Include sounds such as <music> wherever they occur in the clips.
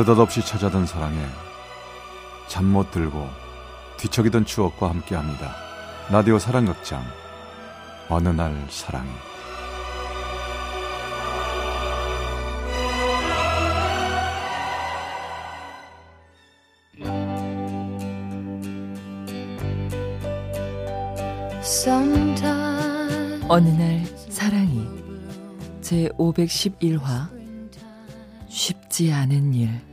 느닷없이 찾아든 사랑에 잠 못 들고 뒤척이던 추억과 함께합니다. 라디오 사랑극장 어느 날 사랑이 어느 날 사랑이 제 511화 쉽지 않은 일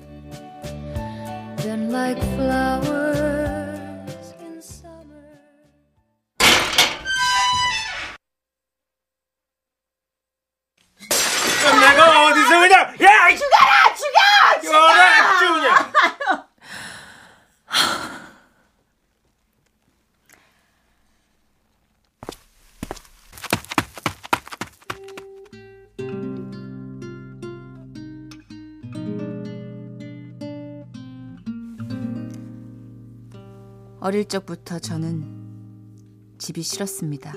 내가 어릴 적부터 저는 집이 싫었습니다.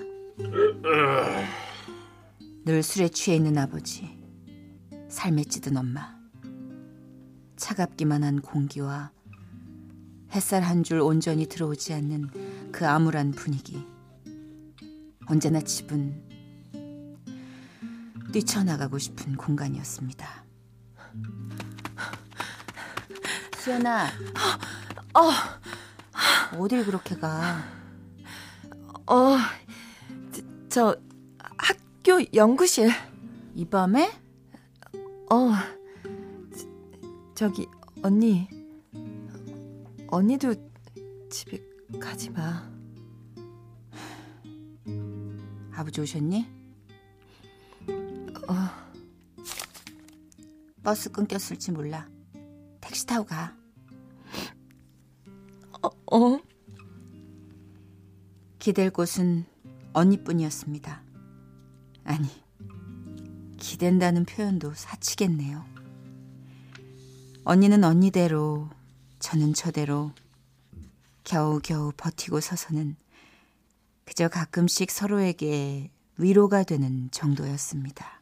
늘 술에 취해 있는 아버지, 삶에 찌든 엄마, 차갑기만 한 공기와 햇살 한 줄 온전히 들어오지 않는 그 암울한 분위기. 언제나 집은 뛰쳐나가고 싶은 공간이었습니다. 수연아, 어, 어 딜 그렇게 가? 어, 저, 저 학교 연구실 이 밤에? 어 저, 저기 언니 언니도 집에 가지 마 아버지 오셨니? 어, 버스 끊겼을지 몰라. 택시 타고 가. 어? 기댈 곳은 언니뿐이었습니다. 아니, 기댄다는 표현도 사치겠네요. 언니는 언니대로, 저는 저대로 겨우겨우 버티고 서서는 그저 가끔씩 서로에게 위로가 되는 정도였습니다.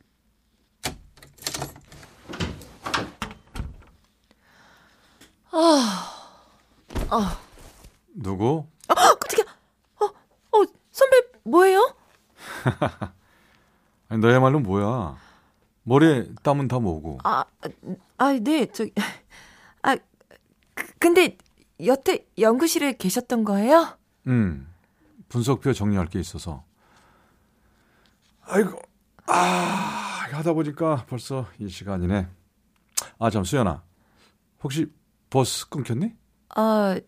누구? 깜짝이야 어, 어 선배 뭐예요? <laughs> 아니, 너야말로 뭐야? 머리에 땀은 다 뭐고? 아, 아, 네, 저기, 아, 그- 근데 여태 연구실에 계셨던 거예요? 음, 분석표 정리할 게 있어서. 아이고, 아, 하다 보니까 벌써 이 시간이네. 아, 참, 수연아. 혹시 버스 끊겼니? 아,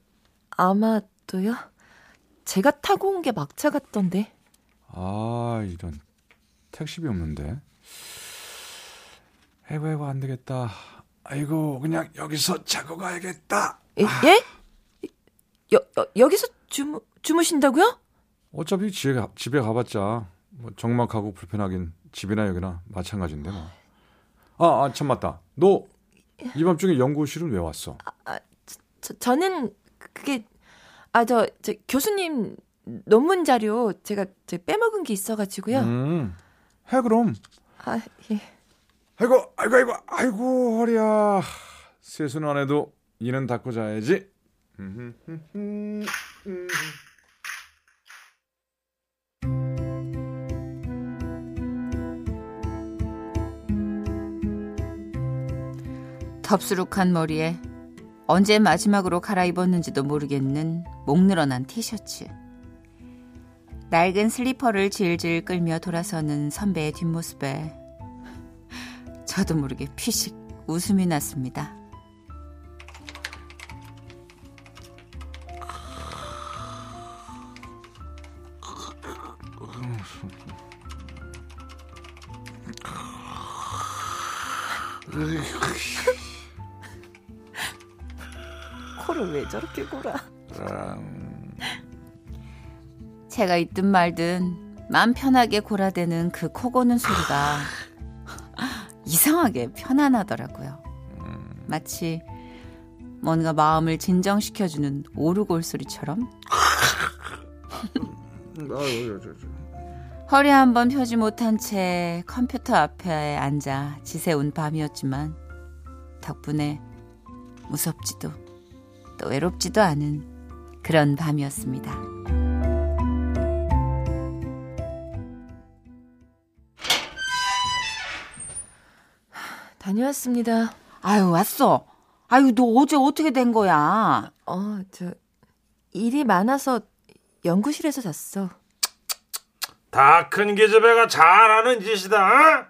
아마도요? 제가 타고 온 게 막차 같던데. 아, 이런. 택시비 없는데. 아이고, 아이고, 안 되겠다. 아이고, 그냥 여기서 자고 가야겠다. 예? 예? 여, 여, 여기서 주무, 주무신다고요? 어차피 집에, 가- 집에 가봤자, 뭐, 적막하고 불편하긴 집이나 여기나 마찬가지인데, 뭐. 아, 아, 참, 맞다. 너, 이 밤중에 연구실은 왜 왔어? 저, 저는 그게, 아, 저, 저 교수님 논문 자료 제가 저 빼먹은 게 있어가지고요. 음, 해, 그럼. 아, 예. 아이고, 아이고, 아이고, 아이고, 허리야. 세수는 안 해도 이는 닦고 자야지. 덥수룩한 머리에 언제 마지막으로 갈아입었는지도 모르겠는 목 늘어난 티셔츠. 낡은 슬리퍼를 질질 끌며 돌아서는 선배의 뒷모습에 저도 모르게 피식 웃음이 났습니다. 저렇게 골아? 제가 있든 말든 맘 편하게 골아대는 그 코 고는 소리가 이상하게 편안하더라고요. 마치 뭔가 마음을 진정시켜주는 오르골 소리처럼 허리 한 번 펴지 못한 채 컴퓨터 앞에 앉아 지새운 밤이었지만 덕분에 무섭지도 또 외롭지도 않은 그런 밤이었습니다. 다녀왔습니다. 아유, 왔어. 아유, 너 어제 어떻게 된 거야? 어, 저 일이 많아서 연구실에서 잤어. 다 큰 기집애가 잘하는 짓이다. 어?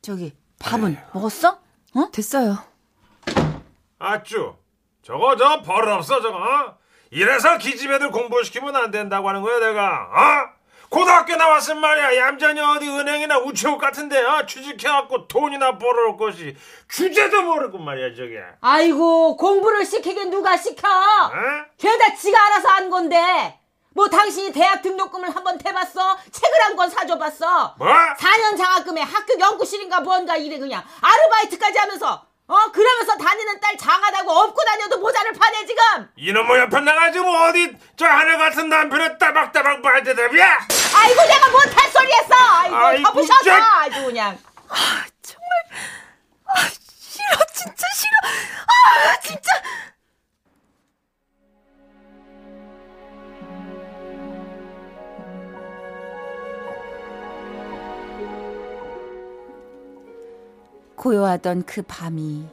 저기, 밥은 먹었어? 됐어요. 아쭈, 저거 저 버릇없어 저거. 어? 이래서 기집애들 공부시키면 안 된다고 하는 거야 내가. 어? 고등학교 나왔으면 말이야 얌전히 어디 은행이나 우체국 같은데 어? 취직해갖고 돈이나 벌어올 것이 주제도 모르고 말이야 저게. 아이고 공부를 시키긴 누가 시켜? 어? 죄다 지가 알아서 한 건데. 뭐 당신이 대학 등록금을 한 번 대봤어? 책을 한 권 사줘봤어? 뭐? 4년 장학금에 학교 연구실인가 뭔가 이래 그냥 아르바이트까지 하면서 어 그러면서 다니는 딸 장하다고 업고 다녀도 모자를 파네 지금 이놈의 옆에 나가지고 어디 저 하늘 같은 남편을 따박따박 봐야 대답이야? 아이고 내가 뭔 탈소리 했어 아이고 아이고, 더 부셔서 진짜. 아주 그냥 싫어, 진짜 싫어. 아, 진짜. 고요하던 그 밤이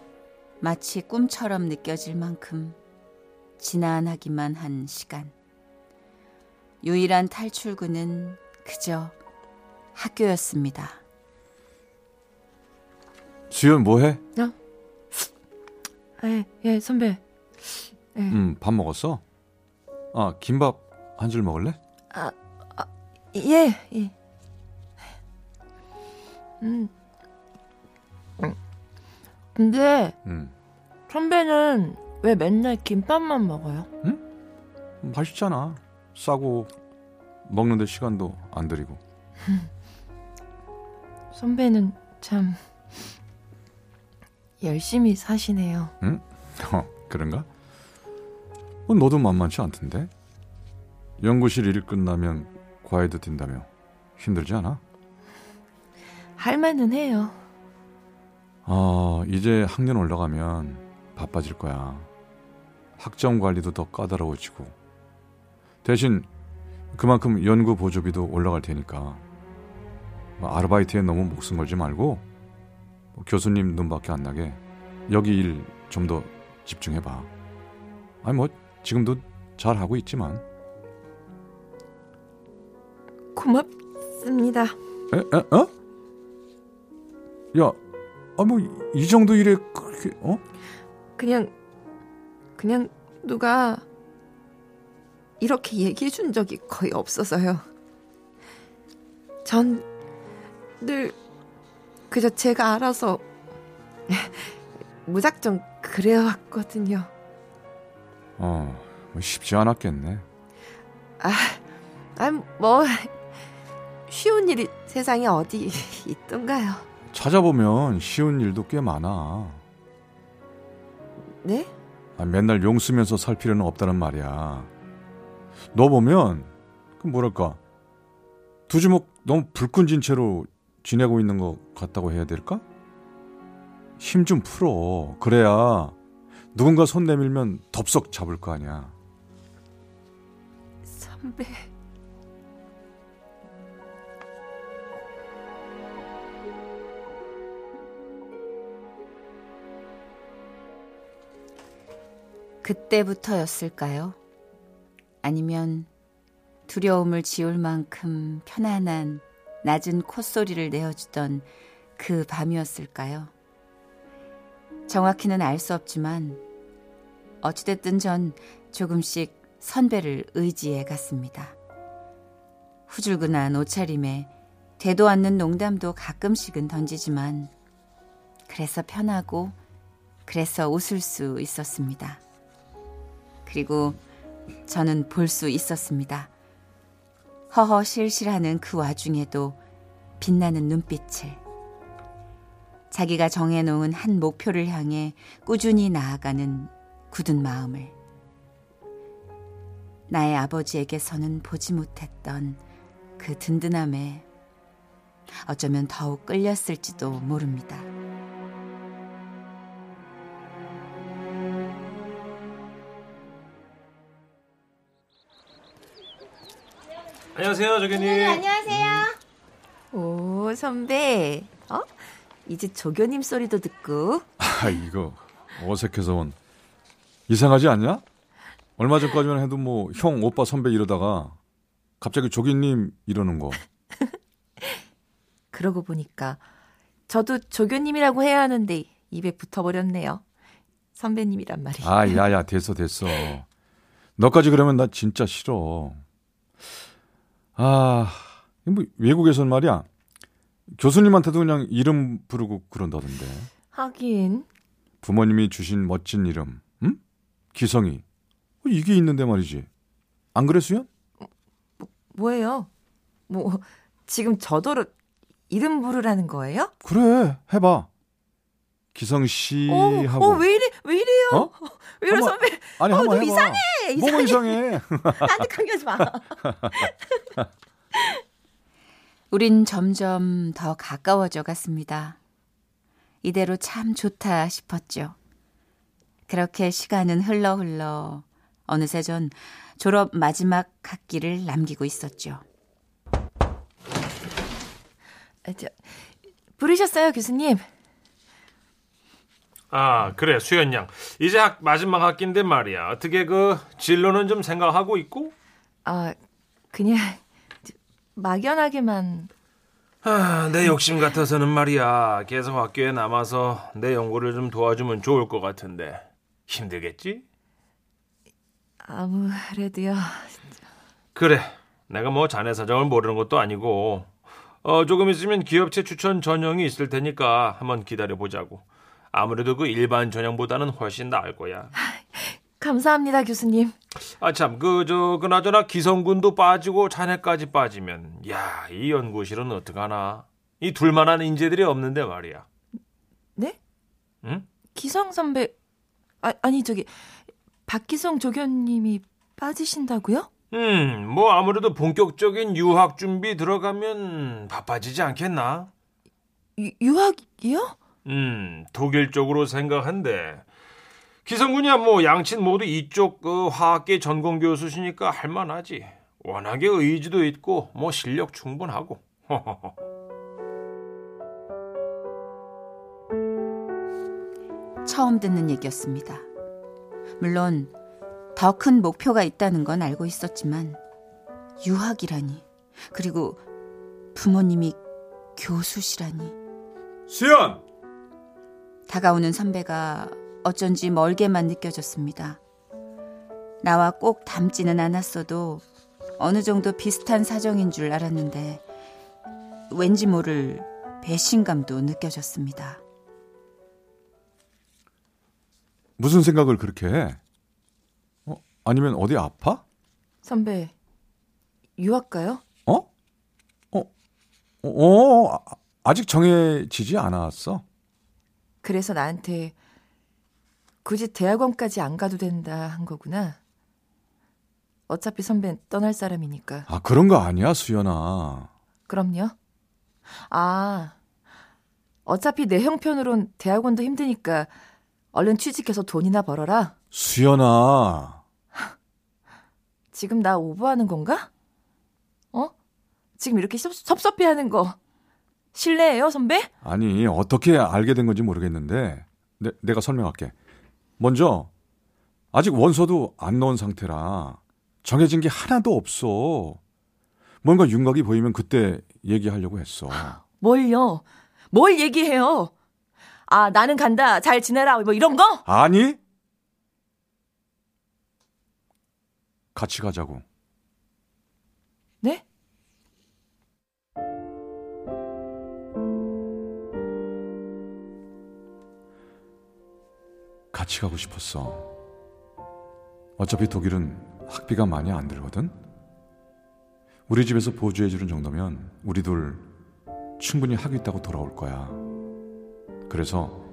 마치 꿈처럼 느껴질 만큼 지난하기만 한 시간. 유일한 탈출구는 그저 학교였습니다. 수연 뭐해? 예, 예, 선배. 음, 밥 먹었어? 아, 김밥 한 줄 먹을래? 예, 예. 음. 음. 근데 음, 선배는 왜 맨날 김밥만 먹어요? 맛있잖아. 싸고 먹는데 시간도 안 들이고. <laughs> 선배는 참 열심히 사시네요. <laughs> 어, 그런가? 어, 너도 만만치 않던데? 연구실 일 끝나면 과외도 뛴다며 힘들지 않아? 할 만은 해요. 아, 이제 학년 올라가면 바빠질 거야. 학점 관리도 더 까다로워지고. 대신 그만큼 연구 보조비도 올라갈 테니까. 뭐 아르바이트에 너무 목숨 걸지 말고 뭐 교수님 눈밖에 안 나게 여기 일 좀 더 집중해 봐. 아니 뭐 지금도 잘 하고 있지만. 고맙습니다. 에, 에, 어? 야, 아 뭐 이 정도 일에 그렇게 어? 그냥 그냥 누가 이렇게 얘기해 준 적이 거의 없어서요. 전 늘 그저 제가 알아서 <laughs> 무작정 그래왔거든요. 어, 뭐 쉽지 않았겠네. 아, 뭐 쉬운 일이 세상에 어디 <laughs> 있던가요? 찾아보면 쉬운 일도 꽤 많아. 네? 아, 맨날 용 쓰면서 살 필요는 없다는 말이야. 너 보면 그 뭐랄까 두 주먹 너무 불끈진 채로 지내고 있는 것 같다고 해야 될까? 힘 좀 풀어. 그래야 누군가 손 내밀면 덥석 잡을 거 아니야. 선배. 그때부터였을까요? 아니면 두려움을 지울 만큼 편안한 낮은 콧소리를 내어주던 그 밤이었을까요? 정확히는 알 수 없지만 어찌됐든 전 조금씩 선배를 의지해 갔습니다. 후줄근한 옷차림에 되도 않는 농담도 가끔씩은 던지지만 그래서 편하고 그래서 웃을 수 있었습니다. 그리고 저는 볼 수 있었습니다. 허허 실실하는 그 와중에도 빛나는 눈빛을 자기가 정해놓은 한 목표를 향해 꾸준히 나아가는 굳은 마음을 나의 아버지에게서는 보지 못했던 그 든든함에 어쩌면 더욱 끌렸을지도 모릅니다. 안녕하세요, 조교님. 네, 안녕하세요. 오, 선배. 어? 이제 조교님 소리도 듣고. 아 이거 어색해서 온 이상하지 않냐? 얼마 전까지만 해도 뭐 형 오빠 선배 이러다가 갑자기 조기님 이러는 거 <laughs> 그러고 보니까 저도 조교님이라고 해야 하는데 입에 붙어버렸네요. 선배님이란 말이. 아, 야야, 됐어, 됐어. 너까지 그러면 나 진짜 싫어. 아, 뭐 외국에선 말이야. 교수님한테도 그냥 이름 부르고 그런다던데. 하긴 부모님이 주신 멋진 이름, 응? 기성이. 어, 이게 있는데 말이지. 안? 뭐예요? 뭐 지금 저더러 이름 부르라는 거예요? 그래, 해봐. 기성 씨 어, 하고. 어, 왜 이래? 왜 이래요? 어? 한번- 선배? 아니, 어, 한번 너 해봐. 이상해, 뭐가 이상해? <laughs> 나한테 강요하지 마. <laughs> 우린 점점 더 가까워져 갔습니다. 이대로 참 좋다 싶었죠. 그렇게 시간은 흘러 흘러 어느새 전 졸업 마지막 학기를 남기고 있었죠. 아, 저, 부르셨어요, 교수님? 아, 그래, 수연 양. 이제 학, 마지막 학기인데 말이야. 어떻게 그 진로는 좀 생각하고 있고? 아, 그냥 저, <laughs> 막연하게만 아, 내 욕심 같아서는 말이야. 계속 학교에 남아서 내 연구를 좀 도와주면 좋을 것 같은데. 힘들겠지? 아무래도요. 그래. 내가 뭐 자네 사정을 모르는 것도 아니고. 어, 조금 있으면 기업체 추천 전형이 있을 테니까 한번 기다려 보자고. 아무래도 그 일반 전형보다는 훨씬 나을 거야. 감사합니다, 교수님. 아, 참, 그, 저, 그나저나 기성군도 빠지고 자네까지 빠지면, 야, 이 연구실은 어떡하나. 이 둘만한 인재들이 없는데 말이야. 네? 응? 기성 선배 아, 아니 저기 박기성 조교님이 빠지신다고요? 음, 뭐 아무래도 본격적인 유학 준비 들어가면 바빠지지 않겠나? 유, 유학이요? 음, 독일 쪽으로 생각한데. 기성군이야 뭐 양친 모두 이쪽 그 화학계 전공 교수시니까 할만하지. 워낙에 의지도 있고 뭐 실력 충분하고. <laughs> 처음 듣는 얘기였습니다. 물론 더 큰 목표가 있다는 건 알고 있었지만 유학이라니 그리고 부모님이 교수시라니 수연! 다가오는 선배가 어쩐지 멀게만 느껴졌습니다. 나와 꼭 닮지는 않았어도 어느 정도 비슷한 사정인 줄 알았는데 왠지 모를 배신감도 느껴졌습니다. 무슨 생각을 그렇게 해? 어? 아니면 어디 아파? 선배 유학 가요? 어? 어? 어? 어? 아- 아직 정해지지 않았어. 그래서 나한테 굳이 대학원까지 안 가도 된다 한 거구나. 어차피 선배는 떠날 사람이니까. 아, 그런 거 아니야, 수연아. 그럼요. 아, 어차피 내 형편으론 대학원도 힘드니까 얼른 취직해서 돈이나 벌어라. 수연아. 지금 나 오버하는 건가? 어? 지금 이렇게 섭, 섭섭해하는 거 실례예요, 선배? 아니, 어떻게 알게 된 건지 모르겠는데, 내, 내가 설명할게. 먼저, 아직 원서도 안 넣은 상태라, 정해진 게 하나도 없어. 뭔가 윤곽이 보이면 그때 얘기하려고 했어. 뭘요? 뭘 얘기해요? 아, 나는 간다. 잘 지내라. 뭐 이런 거? 아니? 같이 가자고. 같이 가고 싶었어. 어차피 독일은 학비가 많이 안 들거든? 우리 집에서 보조해주는 정도면 우리 둘 충분히 학위 있다고 돌아올 거야. 그래서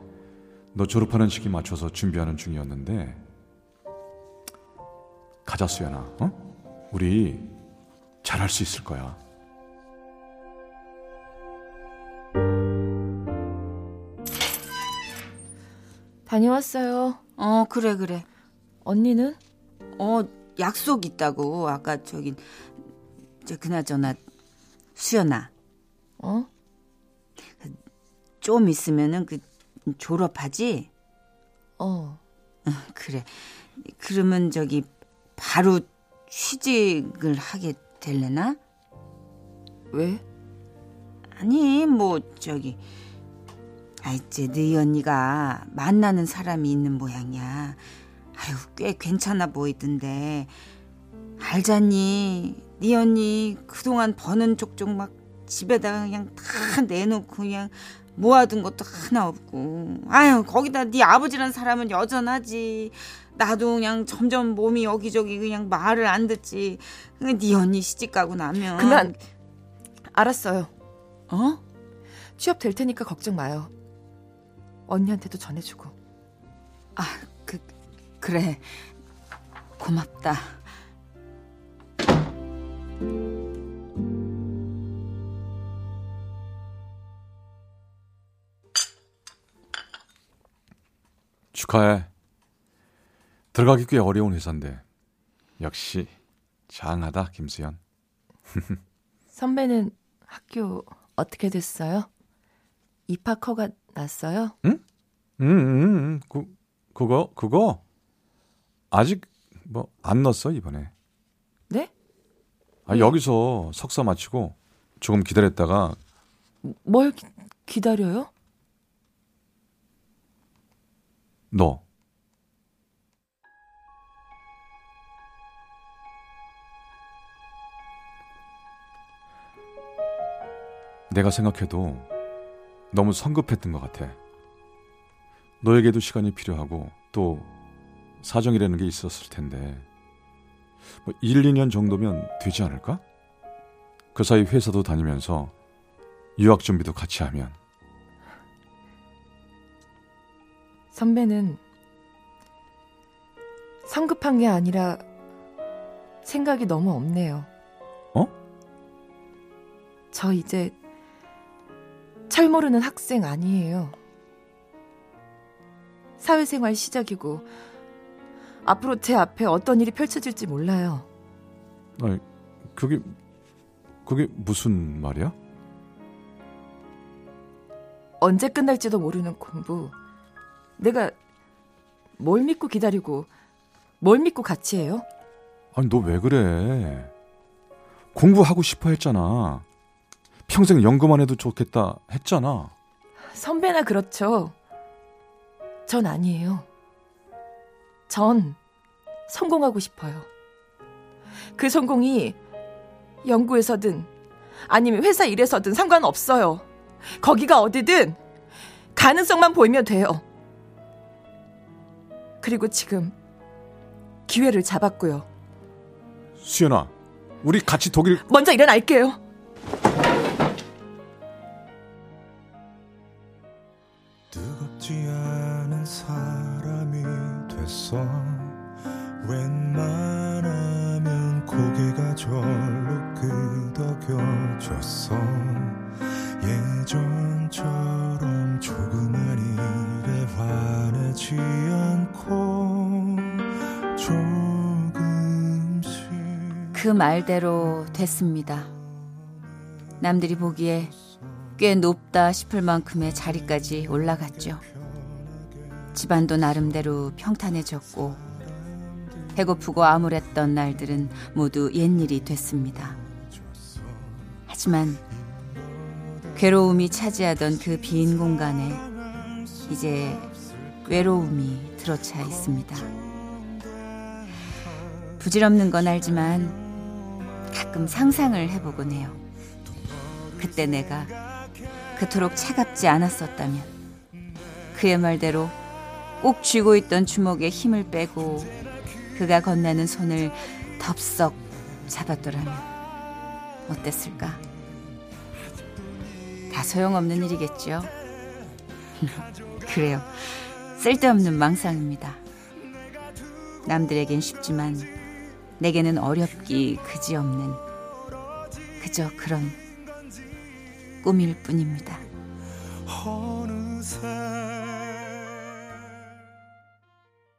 너 졸업하는 시기 맞춰서 준비하는 중이었는데, 가자, 수연아, 어? 우리 잘할 수 있을 거야. 다녀왔어요. 어, 그래, 그래. 언니는? 어, 약속 있다고. 아까 저기 저 그나저나 수연아 어? 좀 있으면은 그 졸업하지? 어. 그래. 그러면 저기 바로 취직을 하게 될래나? 왜? 아니 뭐 저기 아 이제 너희 언니가 만나는 사람이 있는 모양이야. 아유 꽤 괜찮아 보이던데 알잖니? 네 언니 그동안 버는 족족 막 집에다가 그냥 다 내놓고 그냥 모아둔 것도 하나 없고 아유 거기다 네 아버지란 사람은 여전하지 나도 그냥 점점 몸이 여기저기 그냥 말을 안 듣지 네 언니 시집 가고 나면 그만. 알았어요. 어? 취업 될 테니까 걱정 마요. 언니한테도 전해주고. 아, 그 그래. 고맙다. 축하해. 들어가기 꽤 어려운 회사인데 역시 장하다 김수현. <laughs> 선배는 학교 어떻게 됐어요? 입학허가 났어요? 음, 음, 음, 그 그거 그거 아직 뭐 안 넣었어 이번에. 네? 아, 여기서 석사 마치고 조금 기다렸다가 뭘 기, 기다려요? 너 내가 생각해도 너무 성급했던 것 같아. 너에게도 시간이 필요하고 또 사정이라는 게 있었을 텐데 뭐 1, 2년 정도면 되지 않을까? 그 사이 회사도 다니면서 유학 준비도 같이 하면 선배는 성급한 게 아니라 생각이 너무 없네요. 어? 저 이제 철 모르는 학생 아니에요. 사회생활 시작이고 앞으로 제 앞에 어떤 일이 펼쳐질지 몰라요. 아니, 그게 그게 무슨 말이야? 언제 끝날지도 모르는 공부. 내가 뭘 믿고 기다리고 뭘 믿고 같이 해요? 아니 너 왜 그래? 공부하고 싶어 했잖아. 평생 연구만 해도 좋겠다 했잖아. 선배나 그렇죠. 전 아니에요. 전 성공하고 싶어요. 그 성공이 연구에서든 아니면 회사 일에서든 상관없어요. 거기가 어디든 가능성만 보이면 돼요. 그리고 지금 기회를 잡았고요. 수연아, 우리 같이 독일 먼저 일어날게요. 않고 조금씩 그 말대로 됐습니다. 남들이 보기에 꽤 높다 싶을 만큼의 자리까지 올라갔죠. 집안도 나름대로 평탄해졌고 배고프고 암울했던 날들은 모두 옛일이 됐습니다. 하지만 괴로움이 차지하던 그 빈 공간에 이제 외로움이 들어차 있습니다. 부질없는 건 알지만 가끔 상상을 해보곤 해요. 그때 내가 그토록 차갑지 않았었다면 그의 말대로 꼭 쥐고 있던 주먹에 힘을 빼고 그가 건네는 손을 덥석 잡았더라면 어땠을까? 다 소용없는 일이겠죠. <laughs> 그래요. 쓸데없는 망상입니다. 남들에겐 쉽지만 내게는 어렵기 그지없는 그저 그런 꿈일 뿐입니다.